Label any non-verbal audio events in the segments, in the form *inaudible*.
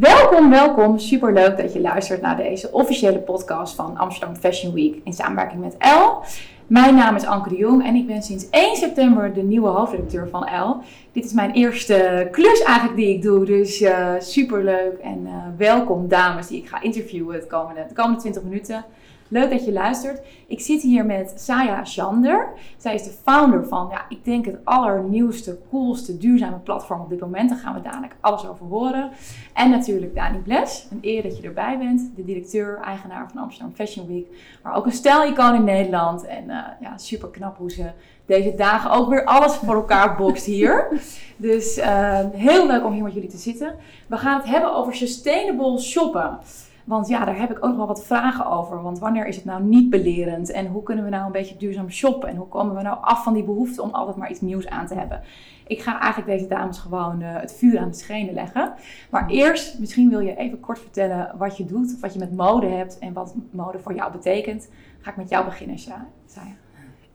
Welkom, welkom. Superleuk dat je luistert naar deze officiële podcast van Amsterdam Fashion Week in samenwerking met Elle. Mijn naam is Anke de Jong en ik ben sinds 1 september de nieuwe hoofdredacteur van Elle. Dit is mijn eerste klus eigenlijk die ik doe, dus uh, superleuk en uh, welkom dames die ik ga interviewen de komende, de komende 20 minuten. Leuk dat je luistert. Ik zit hier met Saya Shander. Zij is de founder van, ja, ik denk het allernieuwste, coolste, duurzame platform op dit moment. Daar gaan we dadelijk alles over horen. En natuurlijk Dani Bles. Een eer dat je erbij bent. De directeur, eigenaar van Amsterdam Fashion Week. Maar ook een stijlicoon in Nederland. En uh, ja, super knap hoe ze deze dagen ook weer alles voor elkaar bokst hier. Dus uh, heel leuk om hier met jullie te zitten. We gaan het hebben over sustainable shoppen. Want ja, daar heb ik ook wel wat vragen over. Want wanneer is het nou niet belerend? En hoe kunnen we nou een beetje duurzaam shoppen? En hoe komen we nou af van die behoefte om altijd maar iets nieuws aan te hebben? Ik ga eigenlijk deze dames gewoon uh, het vuur aan de schenen leggen. Maar eerst, misschien wil je even kort vertellen wat je doet, wat je met mode hebt en wat mode voor jou betekent. Ga ik met jou beginnen, Saya.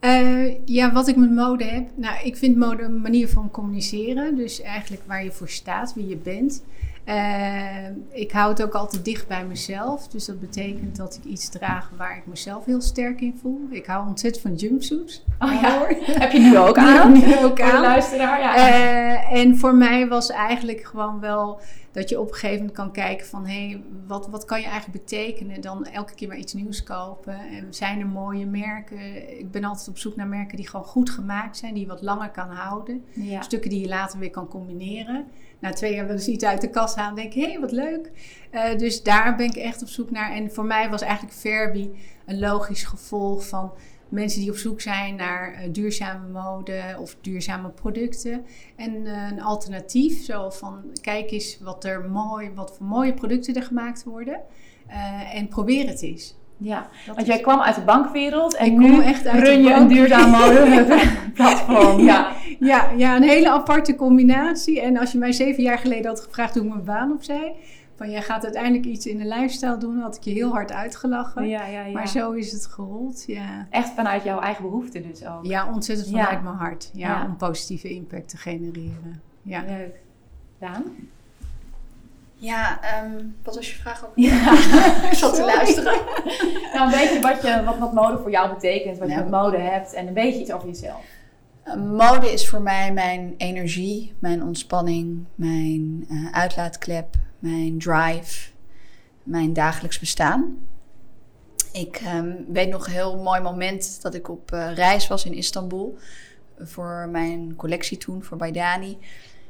Uh, ja, wat ik met mode heb. Nou, ik vind mode een manier van communiceren. Dus eigenlijk waar je voor staat, wie je bent. Uh, ik hou het ook altijd dicht bij mezelf. Dus dat betekent dat ik iets draag waar ik mezelf heel sterk in voel. Ik hou ontzettend van jumpsuits. Oh ja, *laughs* heb je nu ook aan? nu ook aan. Luisteraar, ja. Uh, en voor mij was eigenlijk gewoon wel dat je op een gegeven moment kan kijken van... hé, hey, wat, wat kan je eigenlijk betekenen? Dan elke keer maar iets nieuws kopen. En zijn er mooie merken? Ik ben altijd op zoek naar merken die gewoon goed gemaakt zijn. Die je wat langer kan houden. Ja. Stukken die je later weer kan combineren na twee jaar wel eens iets uit de kast halen. denk ik, hé, hey, wat leuk. Uh, dus daar ben ik echt op zoek naar. En voor mij was eigenlijk Verbi een logisch gevolg van mensen die op zoek zijn naar uh, duurzame mode of duurzame producten. En uh, een alternatief, zo van kijk eens wat er mooi, wat voor mooie producten er gemaakt worden. en probeer het eens. Ja, want jij kwam uit de bankwereld en nu echt uit run je een duurzaam *laughs* *laughs* platform. Ja. Ja, ja, een hele aparte combinatie. En als je mij zeven jaar geleden had gevraagd hoe ik mijn baan opzij, van jij gaat uiteindelijk iets in de lifestyle doen, had ik je heel hard uitgelachen. Ja, ja, ja. Maar zo is het gerold, ja. Echt vanuit jouw eigen behoeften dus ook? Ja, ontzettend vanuit mijn hart. Ja, om positieve impact te genereren. Ja. Leuk. Daan? Ja, um, wat was je vraag ook? Ja, ik *laughs* zat te luisteren. *laughs* nou, een beetje wat, je, wat, wat mode voor jou betekent, wat je met mode hebt en een beetje iets over jezelf. Uh, mode is voor mij mijn energie, mijn ontspanning, mijn uh, uitlaatklep, mijn drive, mijn dagelijks bestaan. Ik um, weet nog een heel mooi moment dat ik op uh, reis was in Istanbul voor mijn collectie toen, voor Baidani.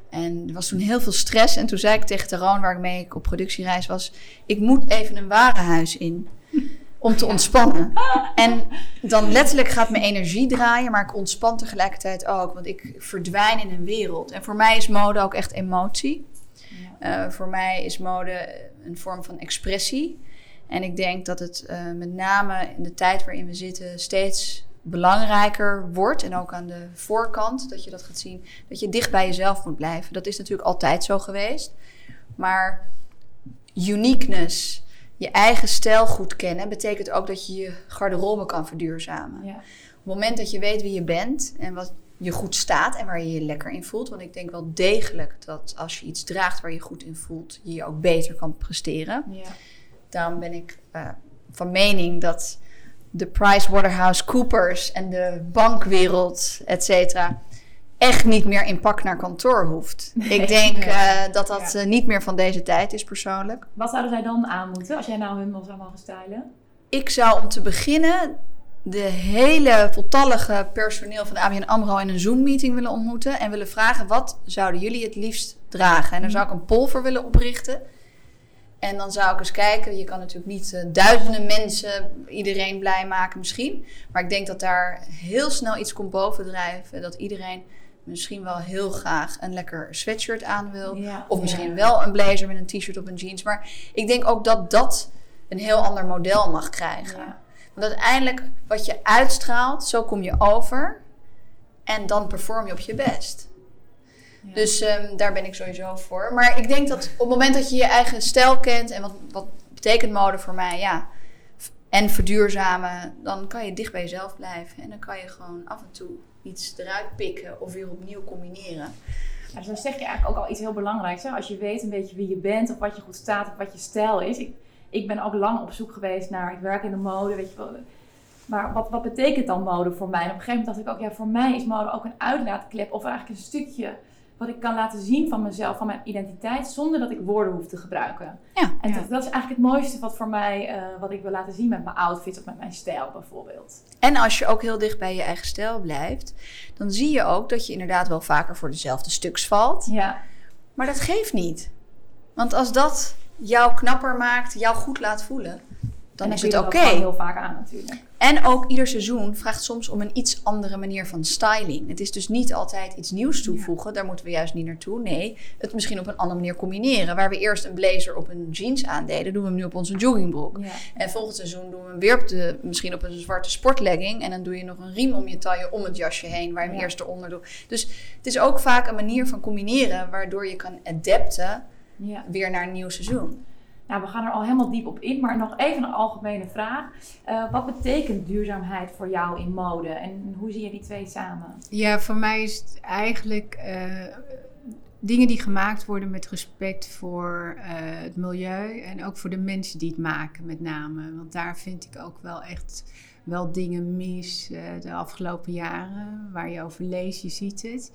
En er was toen heel veel stress. En toen zei ik tegen Teron, waarmee ik op productiereis was... ik moet even een warenhuis in *laughs* om te ontspannen. En dan letterlijk gaat mijn energie draaien, maar ik ontspan tegelijkertijd ook. Want ik verdwijn in een wereld. En voor mij is mode ook echt emotie. Ja. Uh, voor mij is mode een vorm van expressie. En ik denk dat het uh, met name in de tijd waarin we zitten steeds belangrijker wordt. En ook aan de voorkant, dat je dat gaat zien. Dat je dicht bij jezelf moet blijven. Dat is natuurlijk altijd zo geweest. Maar uniqueness, je eigen stijl goed kennen, betekent ook dat je je garderobe kan verduurzamen. Ja. Op het moment dat je weet wie je bent en wat je goed staat en waar je je lekker in voelt. Want ik denk wel degelijk dat als je iets draagt waar je goed in voelt, je je ook beter kan presteren. Ja. Daarom ben ik uh, van mening dat de PricewaterhouseCoopers en de bankwereld, et cetera, echt niet meer in pak naar kantoor hoeft. ik denk uh, dat dat uh, niet meer van deze tijd is persoonlijk. Wat zouden zij dan aan moeten als jij nou hun zou mogen stylen? Ik zou om te beginnen de hele voltallige personeel van de ABN AMRO in een Zoom-meeting willen ontmoeten... en willen vragen wat zouden jullie het liefst dragen. En daar zou ik een poll voor willen oprichten... En dan zou ik eens kijken. Je kan natuurlijk niet uh, duizenden mensen, iedereen blij maken misschien. Maar ik denk dat daar heel snel iets komt bovendrijven. Dat iedereen misschien wel heel graag een lekker sweatshirt aan wil. of misschien wel een blazer met een t-shirt of een jeans. Maar ik denk ook dat dat een heel ander model mag krijgen. Want uiteindelijk wat je uitstraalt, zo kom je over. En dan perform je op je best. Dus um, daar ben ik sowieso voor. Maar ik denk dat op het moment dat je je eigen stijl kent en wat, wat betekent mode voor mij, ja, en verduurzamen, dan kan je dicht bij jezelf blijven. En dan kan je gewoon af en toe iets eruit pikken of weer opnieuw combineren. Ja, dus dan zeg je eigenlijk ook al iets heel belangrijks. Hè? Als je weet een beetje wie je bent, of wat je goed staat, of wat je stijl is. Ik, ik ben ook lang op zoek geweest naar, ik werk in de mode, weet je wel. Maar wat, wat betekent dan mode voor mij? En op een gegeven moment dacht ik ook, ja, voor mij is mode ook een uitlaatklep of eigenlijk een stukje wat ik kan laten zien van mezelf, van mijn identiteit, zonder dat ik woorden hoef te gebruiken. Ja. En Ja. Dat, dat is eigenlijk het mooiste wat voor mij, eh, wat ik wil laten zien met mijn outfits of met mijn stijl bijvoorbeeld. En als je ook heel dicht bij je eigen stijl blijft, dan zie je ook dat je inderdaad wel vaker voor dezelfde stuks valt. Ja, Maar dat geeft niet. Want als dat jou knapper maakt, jou goed laat voelen, dan, en is het oké. dat ook gewoon heel vaak aan natuurlijk. En ook ieder seizoen vraagt soms om een iets andere manier van styling. Het is dus niet altijd iets nieuws toevoegen. Daar moeten we juist niet naartoe. Nee, het misschien op een andere manier combineren. Waar we eerst een blazer op een jeans aandeden, doen we hem nu op onze joggingbroek. Ja. En volgend seizoen doen we hem weer op de, misschien op een zwarte sportlegging. En dan doe je nog een riem om je taille om het jasje heen, waar je hem Ja. eerst eronder doet. Dus het is ook vaak een manier van combineren, waardoor je kan adapten Ja. weer naar een nieuw seizoen. Nou, we gaan er al helemaal diep op in, maar nog even een algemene vraag. Eh, wat betekent duurzaamheid voor jou in mode en hoe zie je die twee samen? Ja, voor mij is het eigenlijk eh, dingen die gemaakt worden met respect voor eh, het milieu en ook voor de mensen die het maken met name. Want daar vind ik ook wel echt wel dingen mis eh, de afgelopen jaren waar je over leest, je ziet het.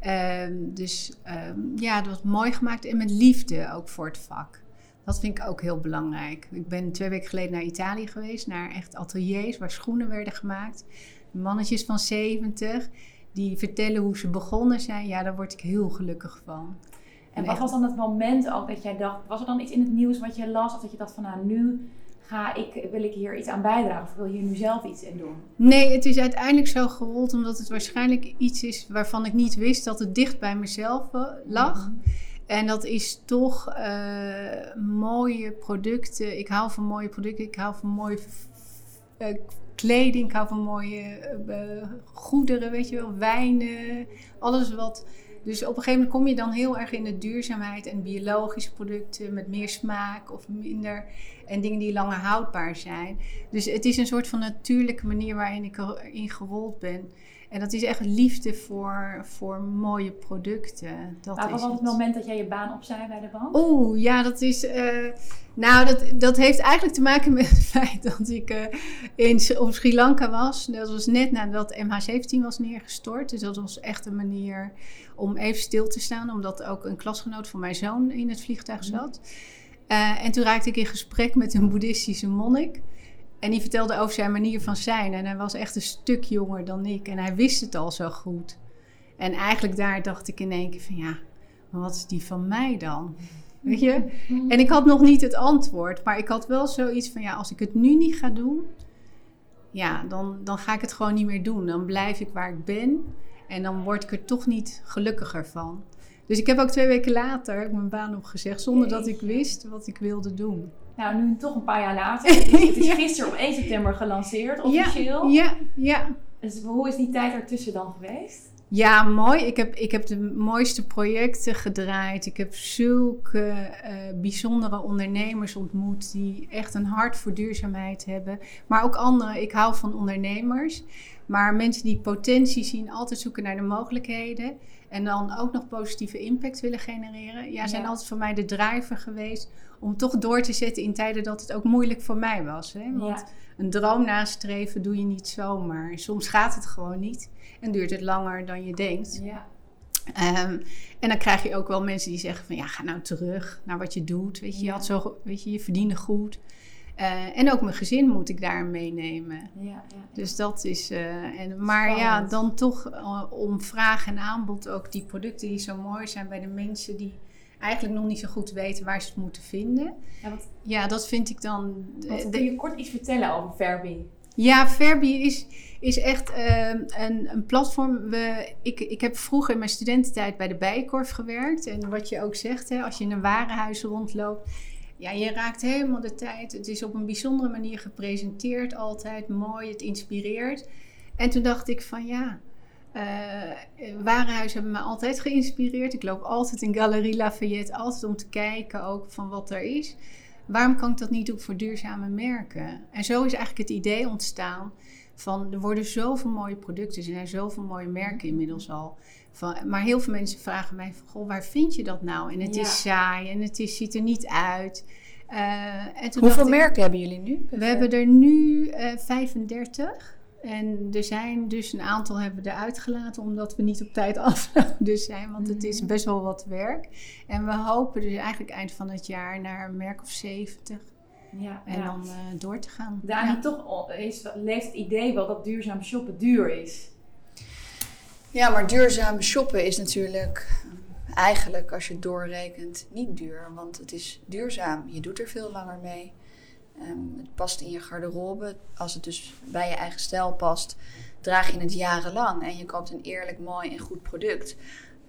Ehm, dus ehm, ja, dat wordt mooi gemaakt en met liefde ook voor het vak. Dat vind ik ook heel belangrijk. Ik ben twee weken geleden naar Italië geweest, naar echt ateliers waar schoenen werden gemaakt. Mannetjes van 70 die vertellen hoe ze begonnen zijn. Ja, daar word ik heel gelukkig van. En wat echt- was dan het moment ook dat jij dacht, was er dan iets in het nieuws wat je las of dat je dacht van nou nu ga ik, wil ik hier iets aan bijdragen of wil hier nu zelf iets in doen? Nee, het is uiteindelijk zo gerold omdat het waarschijnlijk iets is waarvan ik niet wist dat het dicht bij mezelf eh, lag. En dat is toch eh, mooie producten. Ik hou van mooie producten. Ik hou van mooie eh, kleding. Ik hou van mooie goederen, weet je wel. Wijnen. Alles wat... Dus op een gegeven moment kom je dan heel erg in de duurzaamheid en biologische producten met meer smaak of minder. En dingen die langer houdbaar zijn. Dus het is een soort van natuurlijke manier waarin ik erin gerold ben. En dat is echt liefde voor, voor mooie producten. Dat wat was het het. moment dat jij je baan opzij bij de bank? Oeh, ja, dat is. eh, nou, dat, dat heeft eigenlijk te maken met het *laughs* feit dat ik eh, in, op Sri Lanka was. Dat was net nadat MH17 was neergestort. Dus dat was echt een manier om even stil te staan, omdat ook een klasgenoot van mijn zoon in het vliegtuig zat. Eh, en toen raakte ik in gesprek met een boeddhistische monnik. En die vertelde over zijn manier van zijn. En hij was echt een stuk jonger dan ik. En hij wist het al zo goed. En eigenlijk daar dacht ik in één keer van ja, maar wat is die van mij dan? Weet je? En ik had nog niet het antwoord, maar ik had wel zoiets van ja, als ik het nu niet ga doen, ja, dan, dan ga ik het gewoon niet meer doen. Dan blijf ik waar ik ben en dan word ik er toch niet gelukkiger van. Dus ik heb ook twee weken later mijn baan opgezegd zonder dat ik wist wat ik wilde doen. Nou, nu toch een paar jaar later. *laughs* Het is, het is Ja. gisteren op 1 september gelanceerd, officieel. Ja, ja. Dus hoe is die tijd ertussen dan geweest? Ja, mooi. Ik heb, ik heb de mooiste projecten gedraaid. Ik heb zulke eh, bijzondere ondernemers ontmoet die echt een hart voor duurzaamheid hebben. Maar ook anderen. Ik hou van ondernemers. Maar mensen die potentie zien, altijd zoeken naar de mogelijkheden. En dan ook nog positieve impact willen genereren. Ja, zijn Ja. altijd voor mij de driver geweest om toch door te zetten in tijden dat het ook moeilijk voor mij was. Hè? Want Ja. een droom nastreven doe je niet zomaar. Soms gaat het gewoon niet en duurt het langer dan je denkt. Ja. Ehm, en dan krijg je ook wel mensen die zeggen van ja, ga nou terug naar wat je doet. Weet je, je, had zo, weet je, je verdiende goed. Eh, en ook mijn gezin moet ik daar meenemen. Ja, ja. Dus dat is. eh, en, maar ja, dan toch eh, om vraag en aanbod ook die producten die zo mooi zijn bij de mensen die eigenlijk nog niet zo goed weten waar ze het moeten vinden. Ja, wat, Ja, dat vind ik dan. wat, kun je kort iets vertellen over Verbi? ja, Verbi is, is echt ehm, een, een platform. We, ik, ik heb vroeger in mijn studententijd bij de Bijenkorf gewerkt. En wat je ook zegt, hè, als je in een warenhuis rondloopt. Ja, je raakt helemaal de tijd. Het is op een bijzondere manier gepresenteerd altijd. Mooi, het inspireert. En toen dacht ik van ja, warenhuizen hebben me altijd geïnspireerd. Ik loop altijd in Galerie Lafayette, altijd om te kijken ook van wat er is. Waarom kan ik dat niet doen voor duurzame merken? En zo is eigenlijk het idee ontstaan Van, er worden zoveel mooie producten, er zijn zoveel mooie merken inmiddels al. Van, maar heel veel mensen vragen mij van, goh, waar vind je dat nou? En het Ja. is saai en het is, ziet er niet uit. Eh, en toen Hoeveel ik- merken hebben jullie nu? we hebben er nu eh 35. En er zijn dus een aantal hebben we eruit gelaten omdat we niet op tijd *laughs* afgelopen zijn. Want het is best wel wat werk. En we hopen dus eigenlijk eind van het jaar naar een merk of 70. Ja, En ja. dan eh, door te gaan. Dani, Ja. toch al- is, leeft het idee wel dat duurzaam shoppen duur is. Ja, maar duurzaam shoppen is natuurlijk eigenlijk, als je het doorrekent, niet duur. Want het is duurzaam. Je doet er veel langer mee. Ehm, het past in je garderobe. Als het dus bij je eigen stijl past, draag je het jarenlang. En je koopt een eerlijk, mooi en goed product.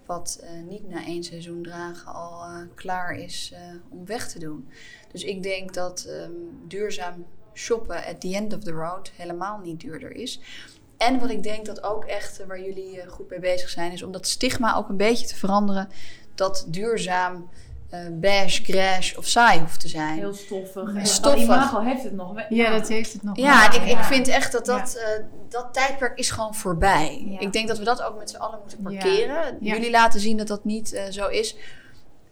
Wat eh, niet na één seizoen dragen al eh, klaar is eh, om weg te doen. Dus ik denk dat ehm, duurzaam shoppen at the end of the road helemaal niet duurder is. En wat ik denk dat ook echt waar jullie goed mee bezig zijn, is om dat stigma ook een beetje te veranderen. Dat duurzaam eh beige, grash of saai hoeft te zijn. Heel stoffig. Ja. En Stoffig. Imago heeft het nog. Ja, dat heeft het nog Ja, ik, ik vind echt dat dat, eh, dat tijdperk is gewoon voorbij. Ja. Ik denk dat we dat ook met z'n allen moeten parkeren. Ja. Jullie laten zien dat dat niet eh, zo is.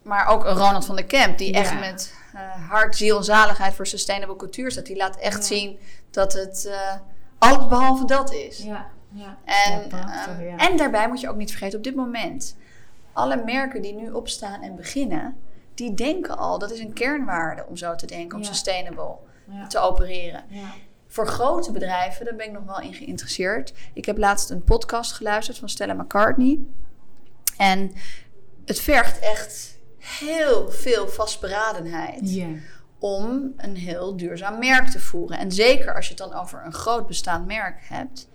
Maar ook Ronald van der Kemp, die Ja. echt met eh, hart, ziel en zaligheid voor sustainable cultuur staat. Die laat echt Ja. zien dat het eh, alles behalve dat is. Ja, ja. En, Ja, prachtig, ja. en daarbij moet je ook niet vergeten, op dit moment, alle merken die nu opstaan en beginnen, die denken al, dat is een kernwaarde om zo te denken, om sustainable te opereren. ja. Voor grote bedrijven, daar ben ik nog wel in geïnteresseerd. Ik heb laatst een podcast geluisterd van Stella McCartney. En het vergt echt heel veel vastberadenheid om een heel duurzaam merk te voeren. En zeker als je het dan over een groot bestaand merk hebt,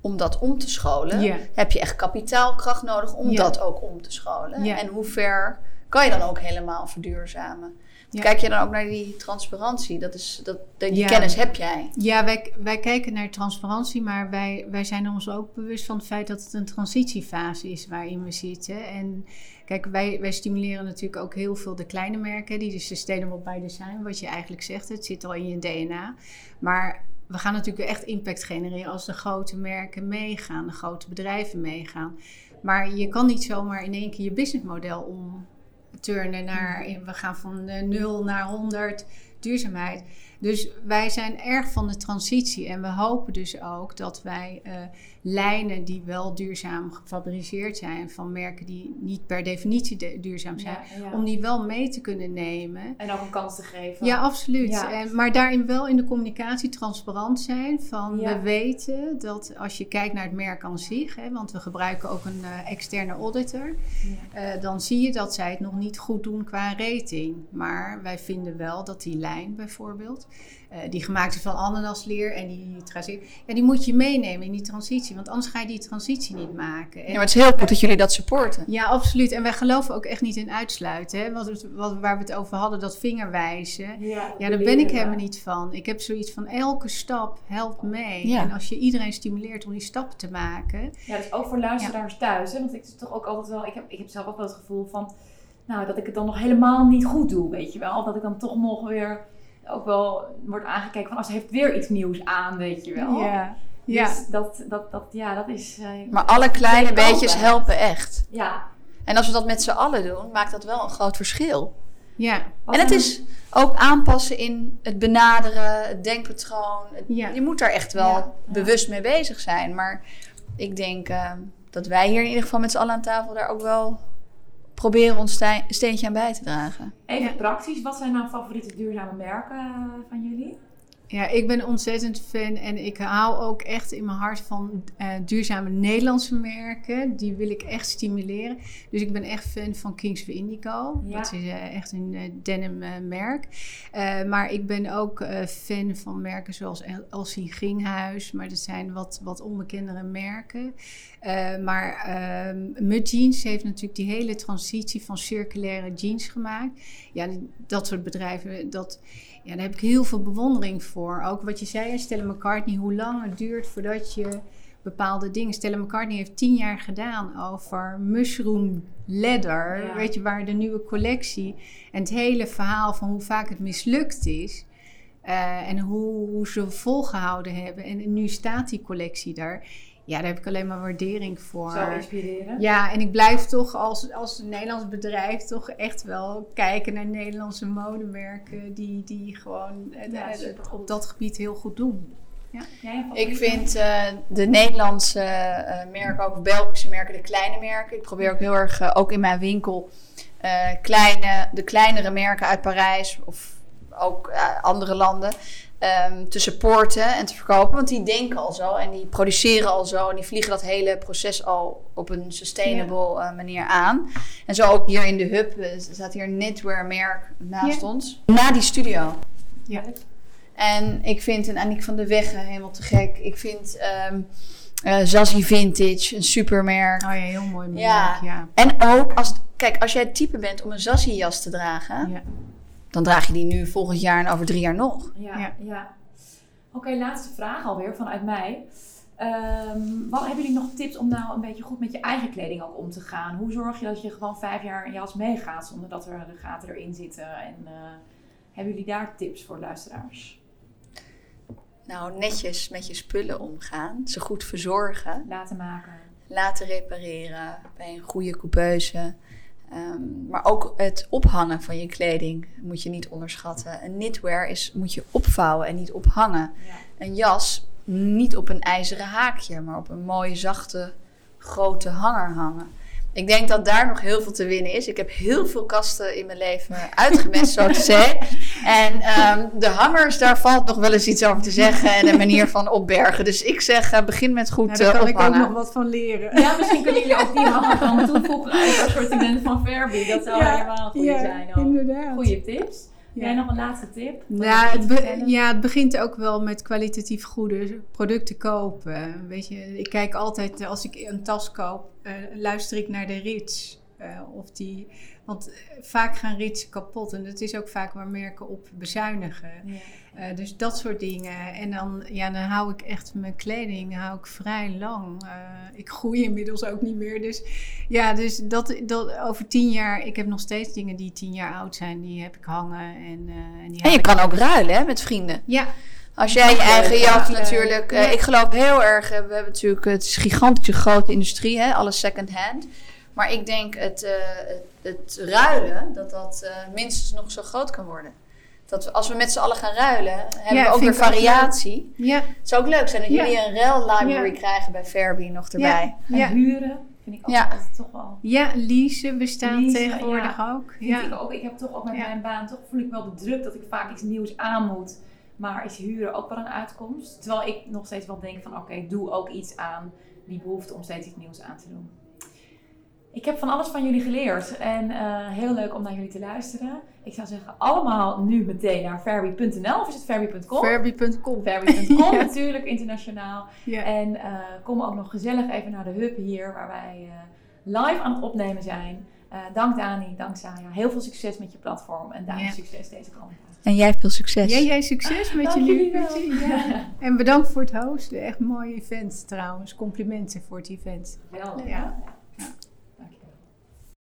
om dat om te scholen, heb je echt kapitaalkracht nodig om dat ook om te scholen. En hoe ver kan je dan ook helemaal verduurzamen? Ja. Kijk je dan ook naar die transparantie? Dat is, dat, dat, die Ja. kennis heb jij. Ja, wij, wij kijken naar transparantie, maar wij, wij zijn ons ook bewust van het feit dat het een transitiefase is waarin we zitten. En kijk, wij, wij stimuleren natuurlijk ook heel veel de kleine merken, die de sustainable by design, wat je eigenlijk zegt, het zit al in je DNA. Maar we gaan natuurlijk echt impact genereren als de grote merken meegaan, de grote bedrijven meegaan. Maar je kan niet zomaar in één keer je businessmodel omturnen naar, we gaan van eh, 0 naar 100 duurzaamheid. Dus wij zijn erg van de transitie en we hopen dus ook dat wij eh, lijnen die wel duurzaam gefabriceerd zijn, van merken die niet per definitie de- duurzaam zijn, Ja, ja. om die wel mee te kunnen nemen. En ook een kans te geven. Ja, absoluut. Ja. En, maar daarin wel in de communicatie transparant zijn. Van we weten dat als je kijkt naar het merk aan zich, hè, want we gebruiken ook een eh, externe auditor, eh, dan zie je dat zij het nog niet goed doen qua rating. Maar wij vinden wel dat die lijn bijvoorbeeld, eh, die gemaakt is van ananasleer en die traceer, ja, die moet je meenemen in die transitie, want anders ga je die transitie niet maken. En- Ja, maar het is heel goed dat jullie dat supporten. ja, absoluut. En wij geloven ook echt niet in uitsluiten. Hè? Wat, het- wat, waar we het over hadden, dat vingerwijzen. Ja, Ja, daar ben ik helemaal niet van. Ik heb zoiets van elke stap helpt mee. Ja. En als je iedereen stimuleert om die stappen te maken. Ja, dus ook voor luisteraars thuis. Hè? Want ik toch ook altijd wel, ik heb, ik heb zelf ook wel het gevoel van, nou, dat ik het dan nog helemaal niet goed doe, weet je wel. Of dat ik dan toch nog weer ook wel wordt aangekeken van, als ze heeft weer iets nieuws aan, weet je wel. Ja. Dus Ja. dat, dat, dat, ja, dat is, eh, Maar alle kleine beetjes helpen echt. ja. En als we dat met z'n allen doen, maakt dat wel een groot verschil. ja. Wat en het is ook aanpassen in het benaderen, het denkpatroon. Het- Ja. Je moet daar echt wel Ja, ja. bewust mee bezig zijn. Maar ik denk eh, dat wij hier in ieder geval met z'n allen aan tafel daar ook wel proberen ons steentje aan bij te dragen. Even Ja. praktisch, wat zijn nou favoriete duurzame merken eh, van jullie? Ja, ik ben ontzettend fan en ik hou ook echt in mijn hart van eh, duurzame Nederlandse merken. Die wil ik echt stimuleren. Dus ik ben echt fan van Kings of Indigo. Ja. Dat is eh, echt een denim merk. Eh, maar ik ben ook eh, fan van merken zoals El- Elsie Ginghuis. Maar dat zijn wat, wat onbekendere merken. Eh, maar ehm Mud Jeans heeft natuurlijk die hele transitie van circulaire jeans gemaakt. Ja, dat soort bedrijven, dat, ja, daar heb ik heel veel bewondering voor. Ook wat je zei, Stella McCartney, hoe lang het duurt voordat je bepaalde dingen... Stella McCartney heeft tien jaar gedaan over mushroom leather. Ja. Weet je, waar de nieuwe collectie... En het hele verhaal van hoe vaak het mislukt is... Eh, en hoe, hoe ze volgehouden hebben. En nu staat die collectie daar. Ja, daar heb ik alleen maar waardering voor. Zo inspireren. Ja, en ik blijf toch als, als Nederlands bedrijf toch echt wel kijken naar Nederlandse modemerken die, die gewoon eh, Ja, eh, op dat gebied heel goed doen. Jij een Ik vind eh, de Nederlandse eh, merken, ook Belgische merken, de kleine merken. Ik probeer ook heel erg, ook in mijn winkel, eh, kleine, de kleinere merken uit Parijs of ook andere landen ehm, te supporten en te verkopen. Want die denken al zo en die produceren al zo en die vliegen dat hele proces al op een sustainable eh, manier aan. En zo ook hier in de hub, eh, staat hier een knitwear merk naast Ja. ons. Na die studio. Ja. En ik vind een Aniek van de Wegge helemaal te gek. Ik vind Zazie Vintage een supermerk. Oh ja, heel mooi merk. Ja. Ja. En ook, als, kijk, als jij het type bent om een Zazie jas te dragen, Ja. Dan draag je die nu volgend jaar en over drie jaar nog. Ja, Ja. ja. Oké, laatste vraag alweer vanuit mij. Ehm, wat hebben jullie nog tips om nou een beetje goed met je eigen kleding ook om te gaan? Hoe zorg je dat je gewoon vijf jaar een jas meegaat zonder dat er de gaten erin zitten? En eh, hebben jullie daar tips voor luisteraars? Nou, netjes met je spullen omgaan. Ze goed verzorgen. Laten maken. Laten repareren bij een goede coupeuse. Ehm, maar ook het ophangen van je kleding moet je niet onderschatten. Een knitwear is, moet je opvouwen en niet ophangen. Ja. een jas niet op een ijzeren haakje, maar op een mooie, zachte, grote hanger hangen. Ik denk dat daar nog heel veel te winnen is. Ik heb heel veel kasten in mijn leven uitgemest, zo te zeggen. *laughs* En ehm, de hangers, daar valt nog wel eens iets over te zeggen en een manier van opbergen. Dus ik zeg, eh, begin met goed Nou, eh daar kan ik ook nog wat van leren. Ja, misschien kunnen jullie ook die hanger dan toevoegen *laughs* aan het assortiment van Verbi. Dat zou Ja, helemaal goed ja, zijn. Ook. inderdaad. Goeie tips. Ja. Jij nog een laatste tip? Wat Ja het, be- ja, het begint ook wel met kwalitatief goede producten kopen. Weet je, ik kijk altijd, als ik een tas koop, eh, luister ik naar de rits. Eh, of die, want eh, vaak gaan ritsen kapot en dat is ook vaak waar merken op bezuinigen. Ja. Eh, dus dat soort dingen. En dan, ja, dan hou ik echt mijn kleding hou ik vrij lang. Eh, ik groei inmiddels ook niet meer. Dus ja, dus dat, dat over tien jaar. Ik heb nog steeds dingen die tien jaar oud zijn. Die heb ik hangen. En, eh, en, die En je ik- kan ook ruilen hè, met vrienden. Ja, Als jij je eigen ja, jas ja. natuurlijk. eh, Ja. ik geloof heel erg. we hebben natuurlijk. Het is een gigantische grote industrie, hè, alles second hand. Maar ik denk het, eh, het, het ruilen, dat dat eh, minstens nog zo groot kan worden. Dat we, als we met z'n allen gaan ruilen, hebben Ja, we ook weer ook variatie. ja, Het zou ook leuk zijn dat Ja. jullie een rel library Ja. krijgen bij Fairby nog erbij. Ja. huren vind ik ook Ja. altijd toch wel... ja, leasen bestaan Leasen, tegenwoordig ook. Vind Ja. ik, ook. ik heb toch ook met Ja. mijn baan, toch voel ik wel de druk dat ik vaak iets nieuws aan moet. Maar is huren ook wel een uitkomst? Terwijl ik nog steeds wel denk van oké, doe ook iets aan die behoefte om steeds iets nieuws aan te doen. Ik heb van alles van jullie geleerd en eh, heel leuk om naar jullie te luisteren. Ik zou zeggen allemaal nu meteen naar verby.nl of is het? Verby.com. Verby.com *laughs* Ja. natuurlijk, internationaal. Ja. En eh, kom ook nog gezellig even naar de hub hier, waar wij eh, live aan het opnemen zijn. Eh, dank Dani, dank Saya. Heel veel succes met je platform en Dani Ja. succes deze tijd. En jij veel succes. Ja, jij succes *laughs* met Dank jullie. Ja. *laughs* En bedankt voor het hosten. Echt mooi event trouwens. Complimenten voor het event. Wel, Ja. ja.